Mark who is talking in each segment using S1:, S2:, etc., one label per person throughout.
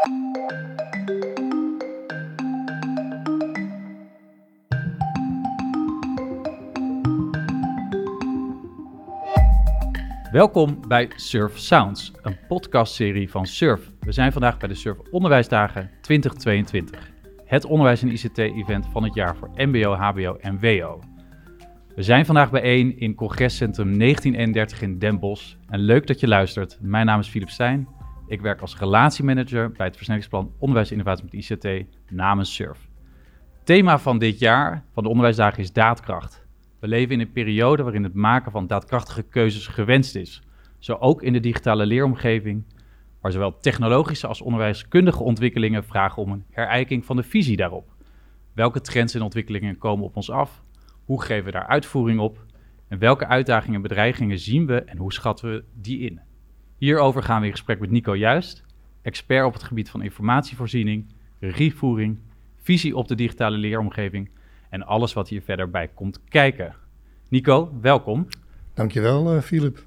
S1: Welkom bij Surf Sounds, een podcastserie van Surf. We zijn vandaag bij de Surf Onderwijsdagen 2022. Het onderwijs- en ICT-event van het jaar voor MBO, HBO en WO. We zijn vandaag bijeen in congrescentrum 1931 in Den Bosch. En leuk dat je luistert. Mijn naam is Philip Stijn. Ik werk als relatiemanager bij het versnellingsplan Onderwijs Innovatie met ICT namens Surf. Thema van dit jaar van de onderwijsdagen is daadkracht. We leven in een periode waarin het maken van daadkrachtige keuzes gewenst is. Zo ook in de digitale leeromgeving, waar zowel technologische als onderwijskundige ontwikkelingen vragen om een herijking van de visie daarop. Welke trends en ontwikkelingen komen op ons af? Hoe geven we daar uitvoering op? En welke uitdagingen en bedreigingen zien we en hoe schatten we die in? Hierover gaan we in gesprek met Nico Juist, expert op het gebied van informatievoorziening, regievoering, visie op de digitale leeromgeving en alles wat hier verder bij komt kijken. Nico, welkom.
S2: Dankjewel, uh, Philip.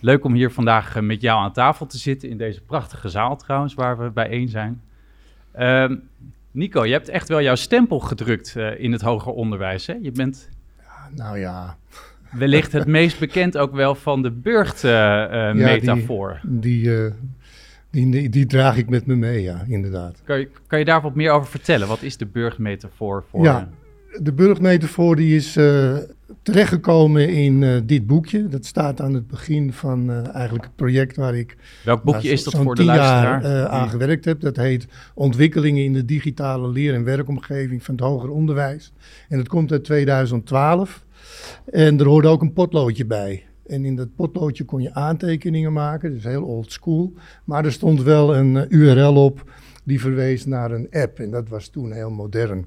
S1: Leuk om hier vandaag uh, met jou aan tafel te zitten in deze prachtige zaal trouwens, waar we bijeen zijn. Uh, Nico, je hebt echt wel jouw stempel gedrukt uh, in het hoger onderwijs. Hè? Je bent.
S2: Ja, nou ja.
S1: Wellicht het meest bekend ook wel van de burcht-metafoor.
S2: Ja, die, die, die, die, die, draag ik met me mee, ja, inderdaad.
S1: Kan je, kan je daar wat meer over vertellen? Wat is de burchtmetafoor voor?
S2: Ja, de burchtmetafoor die is uh, terechtgekomen in uh, dit boekje. Dat staat aan het begin van eigenlijk het project waar ik...
S1: Welk boekje is dat voor de luisteraar?
S2: jaar aan gewerkt heb. Dat heet Ontwikkelingen in de digitale leer- en werkomgeving van het hoger onderwijs. En het komt uit 2012. En er hoorde ook een potloodje bij. En in dat potloodje kon je aantekeningen maken, dus heel old school. Maar er stond wel een URL op die verwees naar een app. En dat was toen heel modern.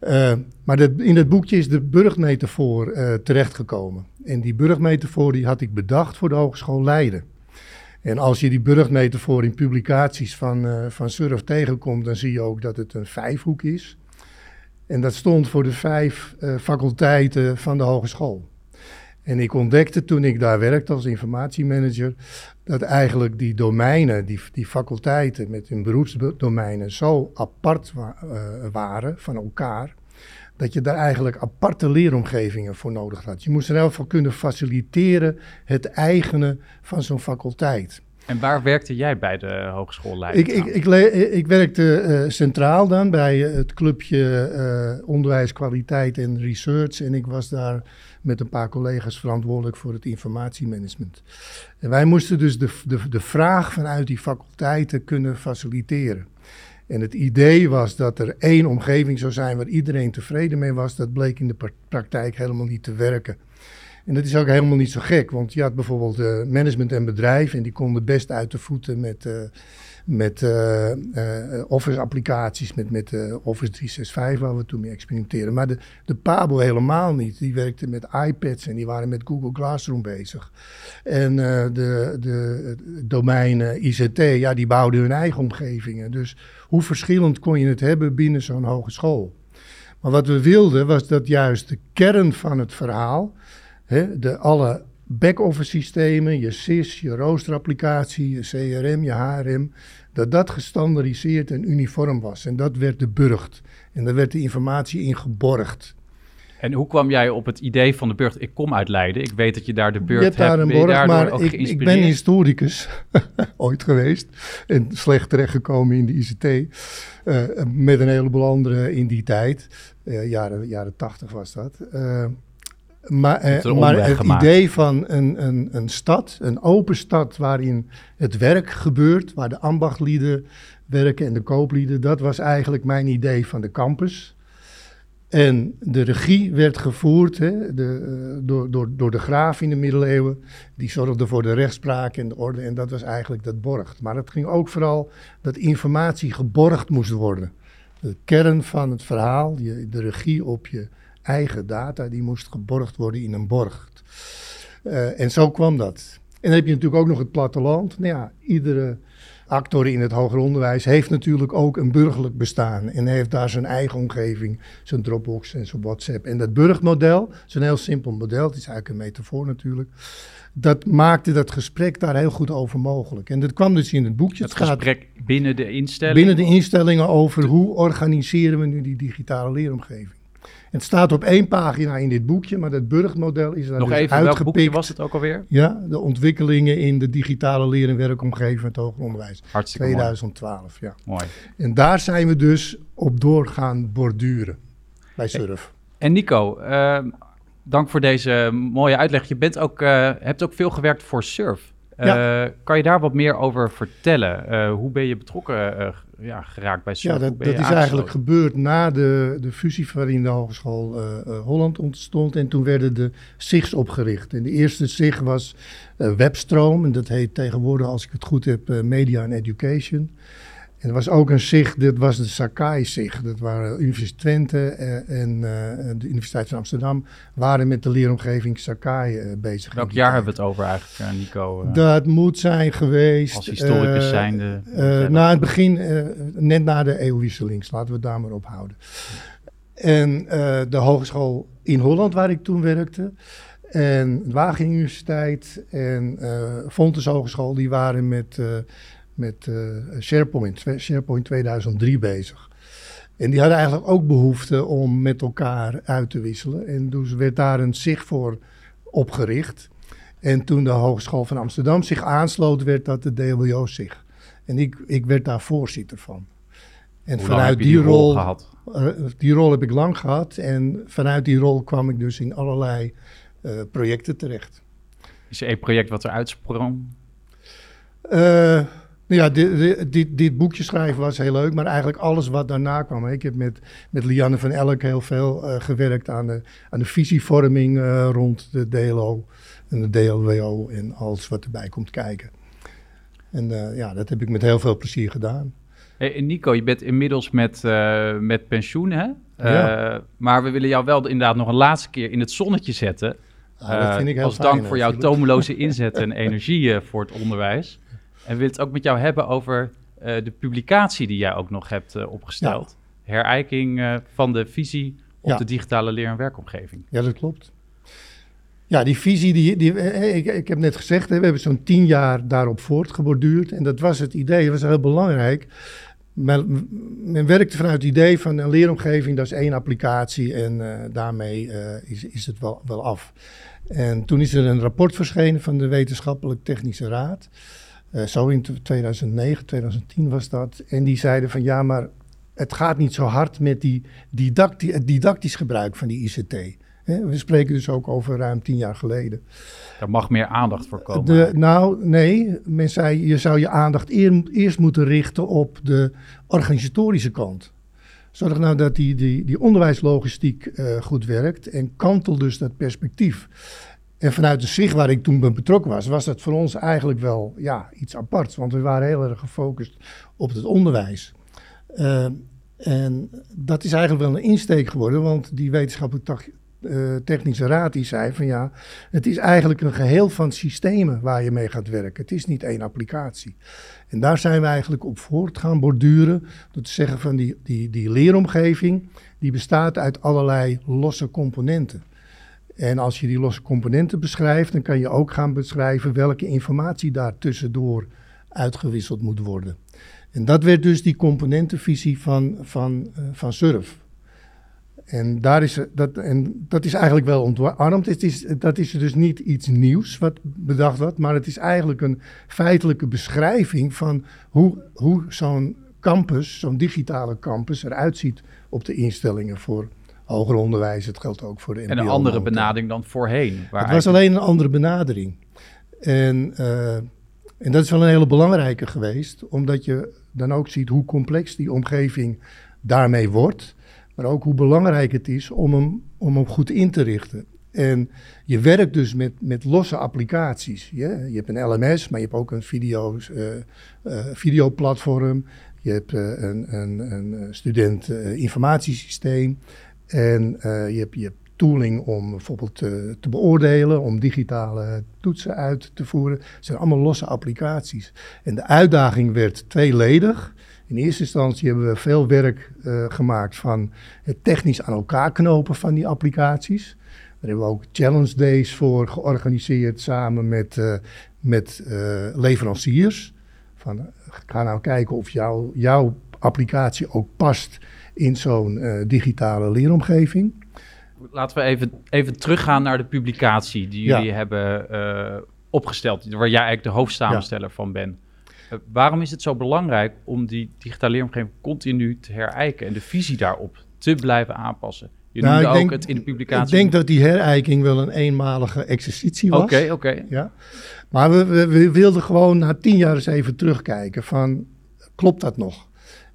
S2: Uh, maar in het boekje is de burgmetafoor uh, terechtgekomen. En die burgmetafoor die had ik bedacht voor de Hogeschool Leiden. En als je die burgmetafoor in publicaties van, van Surf tegenkomt, dan zie je ook dat het een vijfhoek is. En dat stond voor de vijf faculteiten van de hogeschool. En ik ontdekte toen ik daar werkte als informatiemanager, dat eigenlijk die domeinen, die, die faculteiten met hun beroepsdomeinen zo apart uh, waren van elkaar, dat je daar eigenlijk aparte leeromgevingen voor nodig had. Je moest in elk geval kunnen faciliteren het eigenen van zo'n faculteit.
S1: En waar werkte jij bij de Hogeschool Leiden?
S2: Ik, ik, ik, ik werkte uh, centraal dan bij het clubje uh, Onderwijs, Kwaliteit en Research. En ik was daar met een paar collega's verantwoordelijk voor het informatiemanagement. En wij moesten dus de, de, de vraag vanuit die faculteiten kunnen faciliteren. En het idee was dat er één omgeving zou zijn waar iedereen tevreden mee was. Dat bleek in de praktijk helemaal niet te werken. En dat is ook helemaal niet zo gek, want je had bijvoorbeeld uh, management en bedrijf en die konden best uit de voeten met, uh, met uh, Office-applicaties, met, met Office 365, waar we toen mee experimenteren. Maar de, de Pabo helemaal niet. Die werkte met iPads en die waren met Google Classroom bezig. En de, de domeinen ICT, ja, die bouwden hun eigen omgevingen. Dus hoe verschillend kon je het hebben binnen zo'n hogeschool? Maar wat we wilden was dat juist de kern van het verhaal He, de, alle back-office systemen, je SIS, je roosterapplicatie, je CRM, je HRM, dat dat gestandardiseerd en uniform was. En dat werd de burgt. En daar werd de informatie in geborgd.
S1: En hoe kwam jij op het idee van de burcht? Ik kom uit Leiden. Ik weet dat je daar de burcht hebt.
S2: Daar een borg, maar ik, ik, ben historicus ooit geweest. En slecht terechtgekomen in de ICT. Uh, met een heleboel anderen in die tijd. Uh, jaren, jaren 80 was dat. Uh, maar, eh, maar het gemaakt. idee van een, een, een stad, een open stad waarin het werk gebeurt, waar de ambachtlieden werken en de kooplieden, dat was eigenlijk mijn idee van de campus. En de regie werd gevoerd hè, de, uh, door, door, door de graaf in de middeleeuwen. Die zorgde voor de rechtspraak en de orde. En dat was eigenlijk dat borgt. Maar het ging ook vooral dat informatie geborgd moest worden. De kern van het verhaal, je, de regie op je eigen data, die moest geborgd worden in een borg. Uh, en zo kwam dat. En dan heb je natuurlijk ook nog het platteland. Nou ja, iedere actor in het hoger onderwijs heeft natuurlijk ook een burgerlijk bestaan. En heeft daar zijn eigen omgeving, zijn Dropbox en zijn WhatsApp. En dat burgmodel is een heel simpel model. Het is eigenlijk een metafoor natuurlijk. Dat maakte dat gesprek daar heel goed over mogelijk. En dat kwam dus in het boekje.
S1: Het, gesprek binnen de instellingen?
S2: Binnen de instellingen over hoe organiseren we nu die digitale leeromgeving. Het staat op één pagina in dit boekje, maar dat burgmodel is daar
S1: Nog
S2: dus
S1: even,
S2: uitgepikt.
S1: welk boekje was het ook alweer?
S2: Ja, de ontwikkelingen in de digitale leer- en werkomgeving het hoger onderwijs.
S1: Hartstikke
S2: 2012, ja.
S1: mooi. mooi.
S2: En daar zijn we dus op doorgaan borduren bij Surf.
S1: En Nico, uh, dank voor deze mooie uitleg. Je bent ook, uh, hebt ook veel gewerkt voor Surf. Uh, ja. Kan je daar wat meer over vertellen? hoe ben je betrokken ja, geraakt bij Surf?
S2: Ja, dat, dat is eigenlijk gebeurd na de, de fusie waarin de Hogeschool Holland ontstond. En toen werden de SIGs opgericht. En de eerste SIG was Webstroom. En dat heet tegenwoordig, als ik het goed heb, Media and Education. En er was ook een SIG, dat was de Sakai-SIG. Dat waren Universiteit Twente en de Universiteit van Amsterdam waren met de leeromgeving Sakai bezig.
S1: Welk jaar hebben we het over eigenlijk, Nico?
S2: dat moet zijn geweest...
S1: Als historicus zijnde.
S2: na het begin, net na de eeuwwisseling, laten we het daar maar op houden. En de hogeschool in Holland, waar ik toen werkte... En Wageningen Universiteit en Fontes Hogeschool, die waren met met uh, SharePoint, SharePoint 2003 bezig. En die hadden eigenlijk ook behoefte om met elkaar uit te wisselen. En dus werd daar een zich voor opgericht. En toen de Hogeschool van Amsterdam zich aansloot, werd dat de DLBO zich. En ik, ik werd daar voorzitter van.
S1: En Hoe vanuit die, die, rol?
S2: Uh, die rol heb ik lang gehad. En vanuit die rol kwam ik dus in allerlei uh, projecten terecht.
S1: Is er een project wat er uitsprong?
S2: Uh, nou ja, dit, dit, dit, boekje schrijven was heel leuk, maar eigenlijk alles wat daarna kwam. Ik heb met, met Lianne van Elk heel veel uh, gewerkt aan de, aan de visievorming uh, rond de DLO en de DLWO en alles wat erbij komt kijken. En uh, ja, dat heb ik met heel veel plezier gedaan.
S1: Hey, Nico, je bent inmiddels met, met pensioen, hè? Ja. Maar we willen jou wel inderdaad nog een laatste keer in het zonnetje zetten.
S2: Ah, dat vind ik heel
S1: als
S2: fijn,
S1: dank voor jouw tomeloze inzet en energie voor het onderwijs. En wil het ook met jou hebben over uh, de publicatie die jij ook nog hebt uh, opgesteld. Ja. Herijking uh, van de visie op ja. de digitale leer- en werkomgeving.
S2: Ja, dat klopt. Ja, die visie, die, die, ik, ik heb net gezegd, hè, we hebben zo'n tien jaar daarop voortgeborduurd. En dat was het idee, dat was heel belangrijk. Men, men werkte vanuit het idee van een leeromgeving, dat is één applicatie en daarmee is, is het wel, wel af. En toen is er een rapport verschenen van de Wetenschappelijk Technische Raad. Uh, zo in 2009, 2010 was dat. En die zeiden van ja, maar het gaat niet zo hard met die didacti het didactisch gebruik van die ICT. He, we spreken dus ook over ruim tien jaar geleden.
S1: Daar mag meer aandacht voor komen.
S2: De, nou, nee. Men zei, je zou je aandacht eer, eerst moeten richten op de organisatorische kant. Zorg nou dat die, die, die onderwijslogistiek uh, goed werkt en kantel dus dat perspectief. En vanuit de zich waar ik toen betrokken was, was dat voor ons eigenlijk wel ja, iets aparts. Want we waren heel erg gefocust op het onderwijs. Uh, en dat is eigenlijk wel een insteek geworden, want die wetenschappelijk uh, technische raad die zei van ja, het is eigenlijk een geheel van systemen waar je mee gaat werken. Het is niet één applicatie. En daar zijn we eigenlijk op voort gaan borduren. Door te zeggen van die, die, die leeromgeving, die bestaat uit allerlei losse componenten. En als je die losse componenten beschrijft, dan kan je ook gaan beschrijven welke informatie daar tussendoor uitgewisseld moet worden. En dat werd dus die componentenvisie van, van, uh, van SURF. En, daar is, dat, en dat is eigenlijk wel ontwarmd. Het is, dat is dus niet iets nieuws wat bedacht wordt, maar het is eigenlijk een feitelijke beschrijving van hoe, hoe zo'n campus, zo'n digitale campus, eruit ziet op de instellingen voor hoger onderwijs. Het geldt ook voor de
S1: En een andere benadering dan voorheen.
S2: Waar het was alleen een andere benadering. En, uh, en dat is wel een hele belangrijke geweest, omdat je dan ook ziet hoe complex die omgeving daarmee wordt. Maar ook hoe belangrijk het is om hem, om hem goed in te richten. En je werkt dus met, met losse applicaties. Ja? Je hebt een LMS, maar je hebt ook een video's, uh, uh, videoplatform. Je hebt uh, een, een, een student informatiesysteem. En je hebt, je tooling om bijvoorbeeld te beoordelen, om digitale toetsen uit te voeren. Het zijn allemaal losse applicaties. En de uitdaging werd tweeledig. In eerste instantie hebben we veel werk gemaakt van het technisch aan elkaar knopen van die applicaties. Daar hebben we ook challenge days voor georganiseerd samen met, met leveranciers. Van, ga nou kijken of jou, jouw applicatie ook past in zo'n uh, digitale leeromgeving.
S1: Laten we even, even teruggaan naar de publicatie die jullie hebben uh, opgesteld, waar jij eigenlijk de hoofdsamensteller van bent. Uh, waarom is het zo belangrijk om die digitale leeromgeving continu te herijken en de visie daarop te blijven aanpassen? Je nou, ook denk, het in de publicatie.
S2: Ik denk dat die herijking wel een eenmalige exercitie was.
S1: Oké, oké.
S2: Ja. Maar we, we, we, wilden gewoon na tien jaar eens even terugkijken van, klopt dat nog?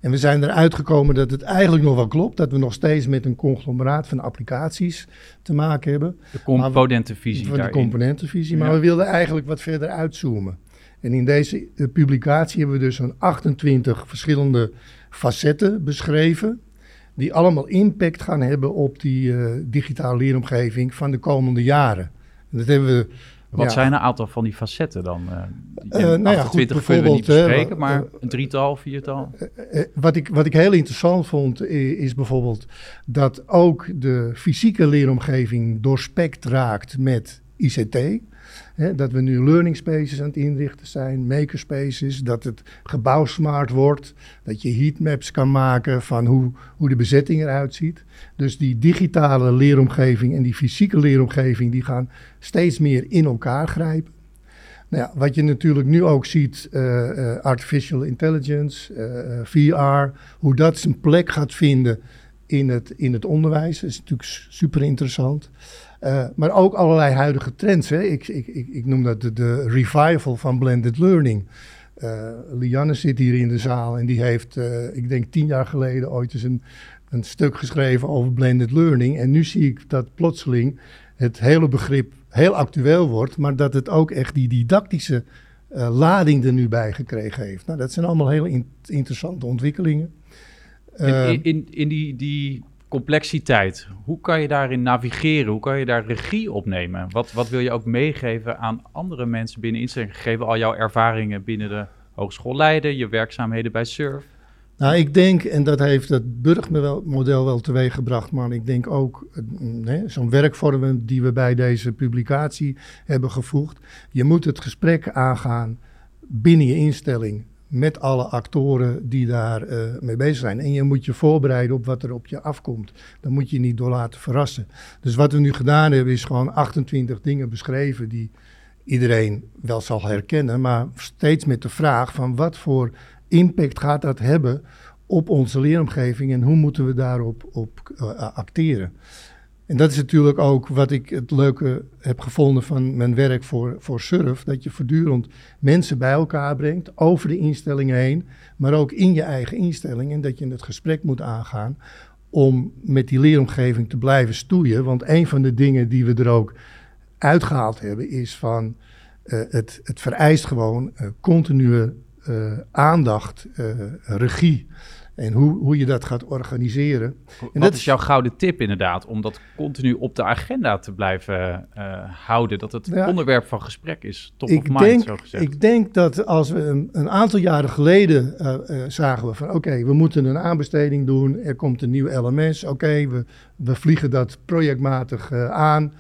S2: En we zijn eruit gekomen dat het eigenlijk nog wel klopt. Dat we nog steeds met een conglomeraat van applicaties te maken hebben.
S1: De componentenvisie
S2: Van de componentenvisie. Maar we wilden eigenlijk wat verder uitzoomen. En in deze eh, publicatie hebben we dus zo'n 28 verschillende facetten beschreven. Die allemaal impact gaan hebben op die uh, digitale leeromgeving van de komende jaren. En dat hebben we
S1: wat zijn een aantal van die facetten dan? Uh, uh, nou ja, goed, kunnen we niet bespreken, maar een drietal, viertal?
S2: wat, ik, wat ik heel interessant vond, is bijvoorbeeld dat ook de fysieke leeromgeving doorspekt raakt met ICT dat we nu learning spaces aan het inrichten zijn, makerspaces, dat het gebouw smart wordt, dat je heatmaps kan maken van hoe, hoe de bezetting eruit ziet. Dus die digitale leeromgeving en die fysieke leeromgeving, die gaan steeds meer in elkaar grijpen. Nou ja, wat je natuurlijk nu ook ziet, uh, uh, artificial intelligence, eh, VR, hoe dat zijn plek gaat vinden in het, in het onderwijs, is natuurlijk super interessant. Uh, maar ook allerlei huidige trends. Hè. Ik, ik, ik, ik noem dat de, de, revival van blended learning. Uh, Lianne zit hier in de zaal en die heeft, uh, ik denk tien jaar geleden, ooit eens een, een stuk geschreven over blended learning. En nu zie ik dat plotseling het hele begrip heel actueel wordt, maar dat het ook echt die didactische lading er nu bij gekregen heeft. Nou, dat zijn allemaal heel in, interessante ontwikkelingen.
S1: in, in, in die, die complexiteit. Hoe kan je daarin navigeren? Hoe kan je daar regie op nemen? Wat, wat wil je ook meegeven aan andere mensen binnen instellingen, gegeven al jouw ervaringen binnen de hogeschool Leiden, je werkzaamheden bij SURF?
S2: Nou, ik denk, en dat heeft het burgmodel wel teweeggebracht, maar ik denk ook zo'n werkvorm die we bij deze publicatie hebben gevoegd. Je moet het gesprek aangaan binnen je instelling met alle actoren die daar uh, mee bezig zijn. En je moet je voorbereiden op wat er op je afkomt. Dan moet je niet door laten verrassen. Dus wat we nu gedaan hebben is gewoon 28 dingen beschreven die iedereen wel zal herkennen, maar steeds met de vraag van wat voor impact gaat dat hebben op onze leeromgeving en hoe moeten we daarop op, uh, acteren. En dat is natuurlijk ook wat ik het leuke heb gevonden van mijn werk voor, voor Surf. Dat je voortdurend mensen bij elkaar brengt, over de instellingen heen, maar ook in je eigen instelling. En dat je het gesprek moet aangaan om met die leeromgeving te blijven stoeien. Want een van de dingen die we er ook uitgehaald hebben is van uh, het, het vereist gewoon uh, continue uh, aandacht, regie. En hoe, hoe je dat gaat organiseren.
S1: En Wat is jouw gouden tip inderdaad, om dat continu op de agenda te blijven uh, houden? Dat het onderwerp van gesprek is, top ik of mind,
S2: denk,
S1: zo gezegd.
S2: Ik denk dat als we een, een aantal jaren geleden uh, uh, zagen we van... oké, we moeten een aanbesteding doen, er komt een nieuw LMS. Oké, we, we vliegen dat projectmatig aan.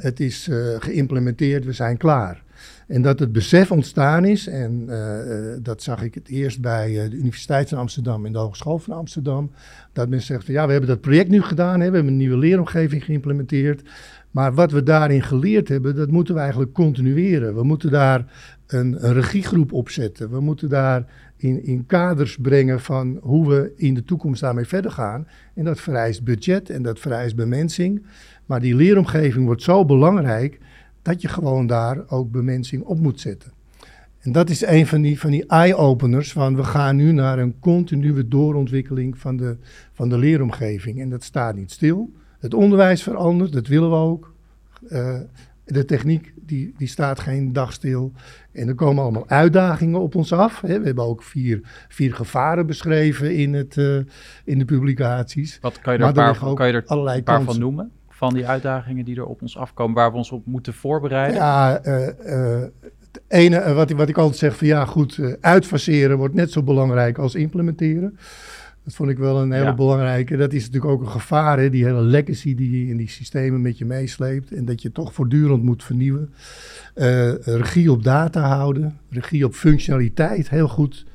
S2: het is geïmplementeerd, we zijn klaar. En dat het besef ontstaan is, en uh, dat zag ik het eerst bij uh, de Universiteit van Amsterdam en de Hogeschool van Amsterdam. Dat men zegt van ja, we hebben dat project nu gedaan, hè, we hebben een nieuwe leeromgeving geïmplementeerd. Maar wat we daarin geleerd hebben, dat moeten we eigenlijk continueren. We moeten daar een, een regiegroep opzetten. We moeten daar in, in kaders brengen van hoe we in de toekomst daarmee verder gaan. En dat vereist budget en dat vereist bemensing. Maar die leeromgeving wordt zo belangrijk dat je gewoon daar ook bemensing op moet zetten. En dat is een van die, van die eye-openers van we gaan nu naar een continue doorontwikkeling van de, van de leeromgeving. En dat staat niet stil. Het onderwijs verandert, dat willen we ook. Uh, de techniek die, die staat geen dag stil. En er komen allemaal uitdagingen op ons af. Hè. We hebben ook vier, vier gevaren beschreven in, het, uh, in de publicaties.
S1: Wat kan je er, een paar, kan je er een paar van noemen? Van die uitdagingen die er op ons afkomen, waar we ons op moeten voorbereiden?
S2: Ja, uh, het ene wat, wat ik altijd zeg van ja, goed, uitfaseren wordt net zo belangrijk als implementeren. Dat vond ik wel een hele belangrijke. Dat is natuurlijk ook een gevaar, hè? die hele legacy die je in die systemen met je meesleept. En dat je toch voortdurend moet vernieuwen. Uh, regie op data houden, regie op functionaliteit heel goed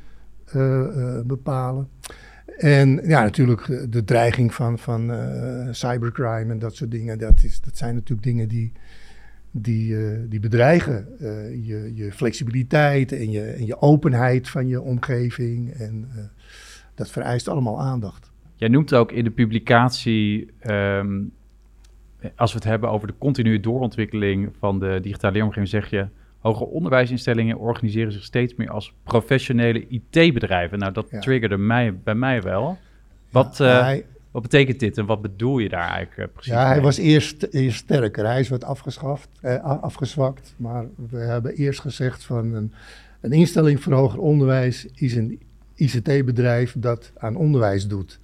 S2: uh, uh, bepalen. En ja, natuurlijk de dreiging van, van cybercrime en dat soort dingen. Dat, is, dat zijn natuurlijk dingen die, die, die bedreigen je, je flexibiliteit en je, en je openheid van je omgeving. En dat vereist allemaal aandacht.
S1: Jij noemt ook in de publicatie, ehm, als we het hebben over de continue doorontwikkeling van de digitale leeromgeving, zeg je, hoger onderwijsinstellingen organiseren zich steeds meer als professionele IT-bedrijven. Nou, dat triggerde mij, bij mij wel. Wat, eh, wat betekent dit en wat bedoel je daar eigenlijk uh, precies?
S2: Ja, hij was eerst, eerst sterker. Hij is wat afgeschaft, uh, afgezwakt. Maar we hebben eerst gezegd van een, een instelling voor hoger onderwijs is een ICT-bedrijf dat aan onderwijs doet.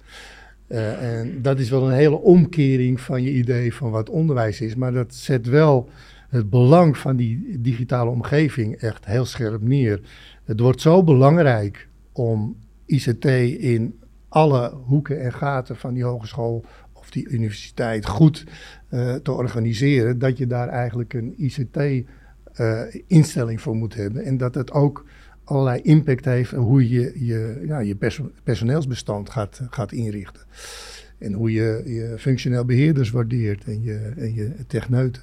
S2: Uh, en dat is wel een hele omkering van je idee van wat onderwijs is. Maar dat zet wel het belang van die digitale omgeving echt heel scherp neer. Het wordt zo belangrijk om ICT in alle hoeken en gaten van die hogeschool of die universiteit goed uh, te organiseren, dat je daar eigenlijk een ICT-instelling uh, voor moet hebben. En dat het ook allerlei impact heeft hoe je je, ja, je personeelsbestand gaat, gaat inrichten. En hoe je, je functioneel beheerders waardeert en je, en je techneuten.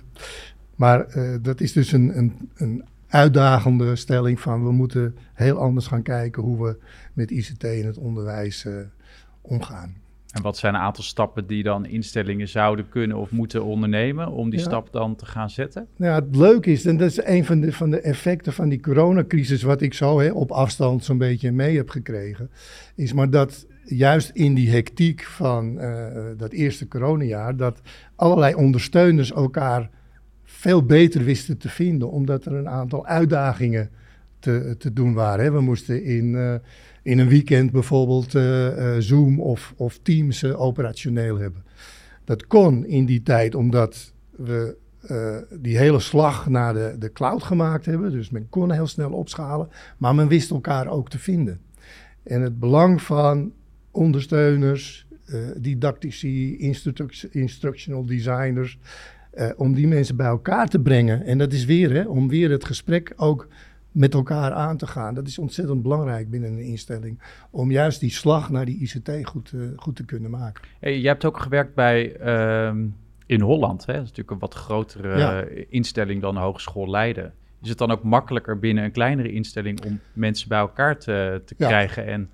S2: Maar uh, dat is dus een, een, een uitdagende stelling van we moeten heel anders gaan kijken hoe we met ICT in het onderwijs uh, omgaan.
S1: En wat zijn een aantal stappen die dan instellingen zouden kunnen of moeten ondernemen om die stap dan te gaan zetten?
S2: Nou ja, het leuke is, en dat is een van de, van de effecten van die coronacrisis, wat ik zo hè, op afstand zo'n beetje mee heb gekregen, is maar dat juist in die hectiek van uh, dat eerste coronajaar, dat allerlei ondersteuners elkaar veel beter wisten te vinden, omdat er een aantal uitdagingen te, te doen waren. We moesten in... Uh, in een weekend bijvoorbeeld uh, uh, Zoom of, of Teams operationeel hebben. Dat kon in die tijd omdat we die hele slag naar de, de cloud gemaakt hebben. Dus men kon heel snel opschalen, maar men wist elkaar ook te vinden. En het belang van ondersteuners, didactici, instructional designers, om die mensen bij elkaar te brengen. En dat is weer, hè, om weer het gesprek ook met elkaar aan te gaan. Dat is ontzettend belangrijk binnen een instelling. Om juist die slag naar die ICT goed, uh, goed te kunnen maken.
S1: Hey, jij hebt ook gewerkt bij uh, in Holland. Hè? Dat is natuurlijk een wat grotere ja. instelling dan de Hogeschool Leiden. Is het dan ook makkelijker binnen een kleinere instelling om mensen bij elkaar te, te ja. krijgen? En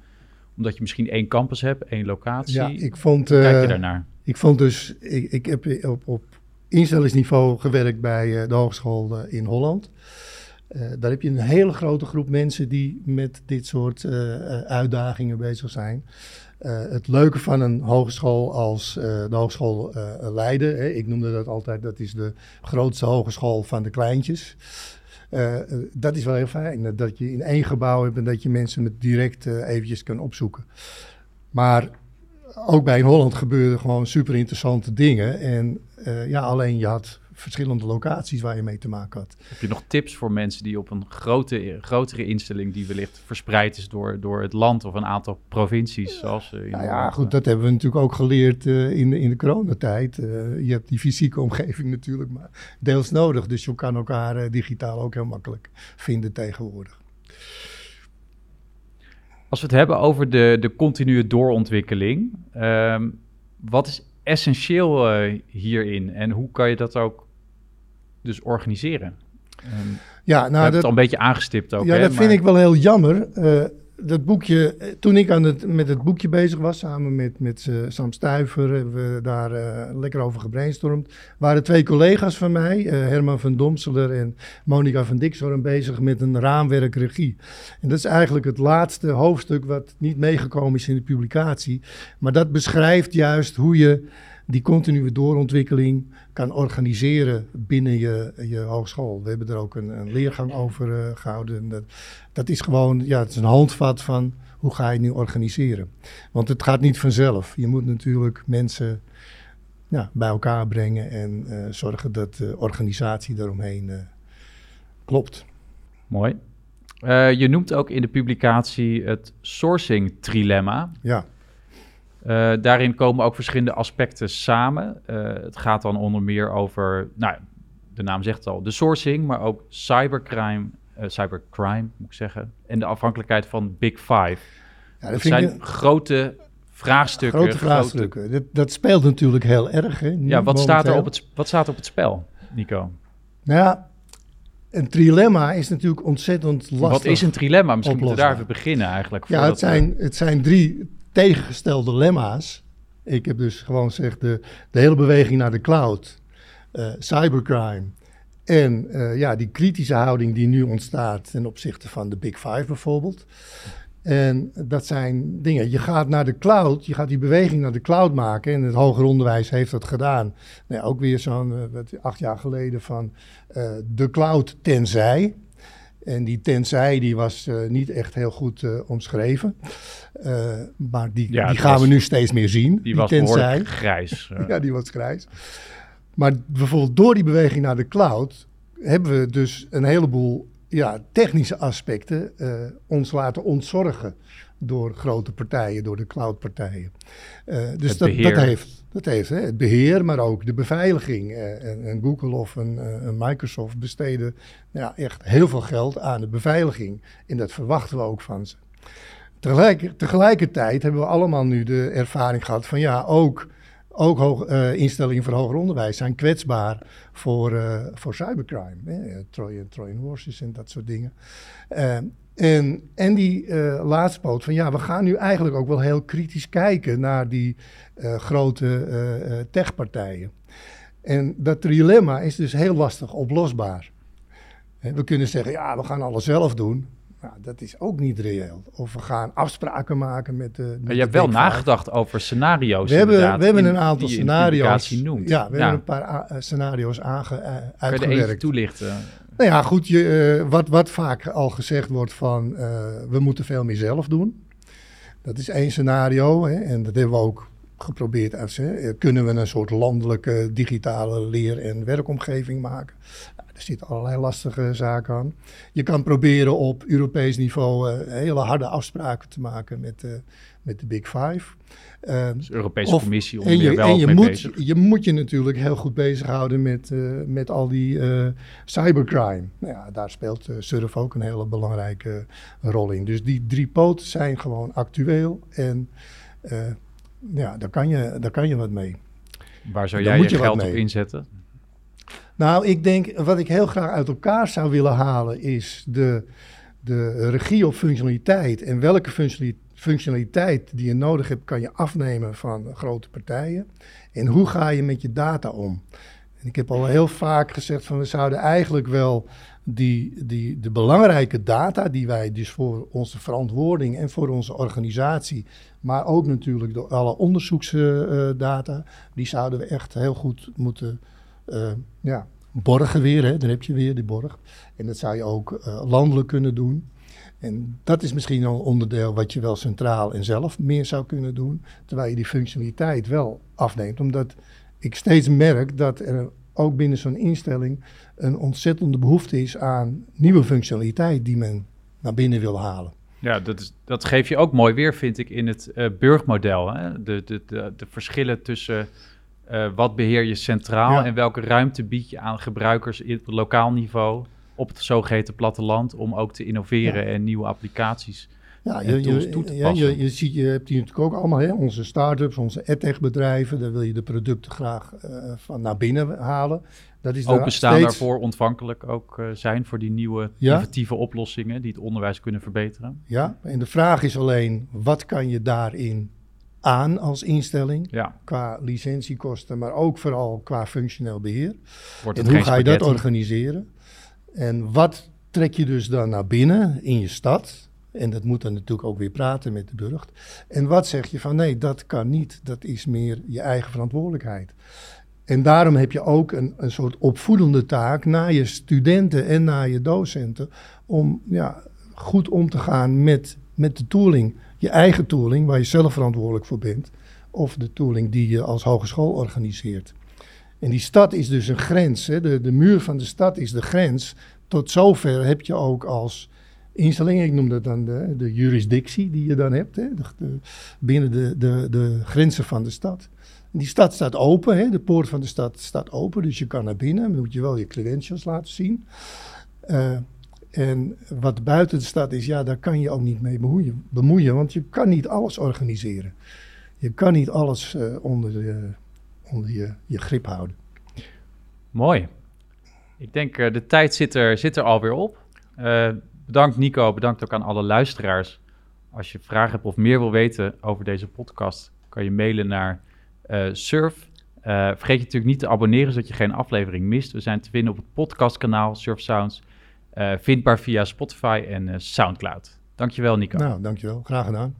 S1: omdat je misschien één campus hebt, één locatie.
S2: Ja, ik vond.
S1: Kijk je daarnaar?
S2: Ik vond dus. Ik, ik heb op, op instellingsniveau gewerkt bij de Hogeschool in Holland. Uh, daar heb je een hele grote groep mensen die met dit soort uitdagingen bezig zijn. Het leuke van een hogeschool als de Hogeschool Leiden, hè, ik noemde dat altijd, dat is de grootste hogeschool van de kleintjes. dat is wel heel fijn, dat je in één gebouw hebt en dat je mensen met direct eventjes kan opzoeken. Maar ook bij in Holland gebeurden gewoon super interessante dingen. En ja, alleen je had verschillende locaties waar je mee te maken had.
S1: Heb je nog tips voor mensen die op een grote, grotere instelling, die wellicht verspreid is door, door het land of een aantal provincies? Zoals,
S2: nou ja, goed, dat hebben we natuurlijk ook geleerd uh, in, de, in de coronatijd. Uh, je hebt die fysieke omgeving natuurlijk maar deels nodig. Dus je kan elkaar digitaal ook heel makkelijk vinden tegenwoordig.
S1: Als we het hebben over de, de continue doorontwikkeling, um, wat is essentieel uh, hierin en hoe kan je dat ook dus organiseren? Um, ja, nou, dat, het al een beetje aangestipt ook.
S2: Ja,
S1: hè,
S2: dat vind ik wel heel jammer. Uh, dat boekje, eh, toen ik aan het, met het boekje bezig was, samen met, met uh, Sam Stuiver, hebben we daar uh, lekker over gebrainstormd. Waren twee collega's van mij, uh, Herman van Domseler en Monica van Dixhoorn, bezig met een raamwerk regie. En dat is eigenlijk het laatste hoofdstuk wat niet meegekomen is in de publicatie. Maar dat beschrijft juist hoe je die continue doorontwikkeling kan organiseren binnen je, je hogeschool. We hebben er ook een, een leergang over uh, gehouden. Dat, dat, is gewoon, ja, het is een handvat van hoe ga je nu organiseren. Want het gaat niet vanzelf. Je moet natuurlijk mensen ja, bij elkaar brengen en zorgen dat de organisatie daaromheen klopt.
S1: Mooi. je noemt ook in de publicatie het sourcing trilemma.
S2: Ja.
S1: Uh, daarin komen ook verschillende aspecten samen. Uh, het gaat dan onder meer over, nou, de naam zegt het al, de sourcing, maar ook cybercrime, uh, cybercrime moet ik zeggen, en de afhankelijkheid van Big Five. Ja, dat, zijn grote vraagstukken.
S2: Grote vraagstukken. Dat, dat, speelt natuurlijk heel erg. Hè,
S1: ja, wat staat, er op het, wat staat op het spel, Nico?
S2: Nou ja, een trilemma is natuurlijk ontzettend lastig.
S1: Wat is een trilemma? Misschien moeten we daar even beginnen eigenlijk.
S2: Ja, het zijn, het zijn drie tegengestelde lemma's. Ik heb dus gewoon gezegd, de, de hele beweging naar de cloud, uh, cybercrime en uh, ja, die kritische houding die nu ontstaat ten opzichte van de Big Five bijvoorbeeld. En dat zijn dingen. Je gaat naar de cloud, je gaat die beweging naar de cloud maken. En het hoger onderwijs heeft dat gedaan. Nou, ook weer zo'n uh, acht jaar geleden van de cloud tenzij. En die tenzij die was uh, niet echt heel goed uh, omschreven. Uh, maar die, ja, die gaan was, we nu steeds meer zien.
S1: Die, die was tenzij. grijs.
S2: ja, die was grijs. Maar bijvoorbeeld door die beweging naar de cloud hebben we dus een heleboel ja, technische aspecten ons laten ontzorgen door grote partijen, door de cloudpartijen. Uh, dus dat, dat, heeft, dat heeft hè, het beheer, maar ook de beveiliging. Uh, en, en, Google of een, uh, een Microsoft besteden ja, echt heel veel geld aan de beveiliging. En dat verwachten we ook van ze. Tegelijk, tegelijkertijd hebben we allemaal nu de ervaring gehad van ja, ook, ook hoog, instellingen voor hoger onderwijs zijn kwetsbaar voor, voor cybercrime. Hè, Trojan, Trojan horses en dat soort dingen. En, en die uh, laatste poot van ja, we gaan nu eigenlijk ook wel heel kritisch kijken naar die uh, grote uh, techpartijen. En dat dilemma is dus heel lastig oplosbaar. We kunnen zeggen, ja, we gaan alles zelf doen. Nou, dat is ook niet reëel. Of we gaan afspraken maken met de.
S1: maar je hebt wel nagedacht over scenario's.
S2: We hebben, we hebben een aantal scenario's. Noemt. Ja, we hebben een paar scenario's aange, uitgewerkt. Kun je
S1: even toelichten?
S2: Nou ja, goed, je, uh, wat, wat vaak al gezegd wordt van uh, we moeten veel meer zelf doen. Dat is één scenario hè, en dat hebben we ook geprobeerd. Uit, hè. Kunnen we een soort landelijke digitale leer- en werkomgeving maken? Nou, er zitten allerlei lastige zaken aan. Je kan proberen op Europees niveau hele harde afspraken te maken met, met de Big Five.
S1: Uh, dus de Europese Commissie om en je, wel en
S2: je moet, Je moet je natuurlijk heel goed bezighouden met, uh, met al die uh, cybercrime. Nou ja, daar speelt uh, surf ook een hele belangrijke rol in. Dus die drie poten zijn gewoon actueel en ja, daar kan, je, daar kan je wat mee.
S1: Waar zou jij je, je geld op inzetten?
S2: Nou, ik denk, wat ik heel graag uit elkaar zou willen halen is de, de regie op functionaliteit en welke functionaliteit functionaliteit die je nodig hebt, kan je afnemen van grote partijen. En hoe ga je met je data om? En ik heb al heel vaak gezegd van we zouden eigenlijk wel die, die, de belangrijke data die wij dus voor onze verantwoording en voor onze organisatie, maar ook natuurlijk door alle onderzoeksdata, die zouden we echt heel goed moeten uh, ja, borgen weer. Hè? Dan heb je weer die borg. En dat zou je ook uh, landelijk kunnen doen. En dat is misschien een onderdeel wat je wel centraal en zelf meer zou kunnen doen, terwijl je die functionaliteit wel afneemt. Omdat ik steeds merk dat er ook binnen zo'n instelling een ontzettende behoefte is aan nieuwe functionaliteit die men naar binnen wil halen.
S1: Ja, dat, is, dat geef je ook mooi weer, vind ik, in het uh, burgmodel. Hè? De, de, de, de verschillen tussen uh, wat beheer je centraal en welke ruimte bied je aan gebruikers op lokaal niveau op het zogeheten platteland om ook te innoveren en nieuwe applicaties ja, je, je, toe te passen.
S2: Je, je, ziet, je hebt hier natuurlijk ook allemaal hè, onze start-ups, onze edtech bedrijven, daar wil je de producten graag uh, van naar binnen halen.
S1: Dat is Openstaan steeds... daarvoor ontvankelijk ook uh, zijn voor die nieuwe innovatieve oplossingen die het onderwijs kunnen verbeteren.
S2: Ja, en de vraag is alleen, wat kan je daarin aan als instelling. Ja. Qua licentiekosten, maar ook vooral qua functioneel beheer. Wordt en hoe ga je dat organiseren? En wat trek je dus dan naar binnen in je stad? En dat moet dan natuurlijk ook weer praten met de burcht. En wat zeg je van nee, dat kan niet. Dat is meer je eigen verantwoordelijkheid. En daarom heb je ook een, een soort opvoedende taak naar je studenten en naar je docenten. Om ja, goed om te gaan met, met de tooling. Je eigen tooling, waar je zelf verantwoordelijk voor bent. of de tooling die je als hogeschool organiseert. En die stad is dus een grens. Hè? De, de muur van de stad is de grens. Tot zover heb je ook als instelling, ik noem dat dan de, de die je dan hebt, hè? Binnen de, de, de grenzen van de stad. Die stad staat open, hè? de poort van de stad staat open, dus je kan naar binnen. Dan moet je wel je credentials laten zien. Uh, en wat buiten de stad is, ja, daar kan je ook niet mee bemoeien, bemoeien want je kan niet alles organiseren. Je kan niet alles uh, onder, de, onder je, je grip houden.
S1: Mooi. Ik denk uh, de tijd zit er, zit er alweer op. Uh, bedankt Nico, bedankt ook aan alle luisteraars. Als je vragen hebt of meer wil weten over deze podcast, kan je mailen naar Surf. vergeet je natuurlijk niet te abonneren, zodat je geen aflevering mist. We zijn te vinden op het podcastkanaal Surf Sounds. Vindbaar via Spotify en Soundcloud. Dankjewel, Nico.
S2: Nou, dankjewel. Graag gedaan.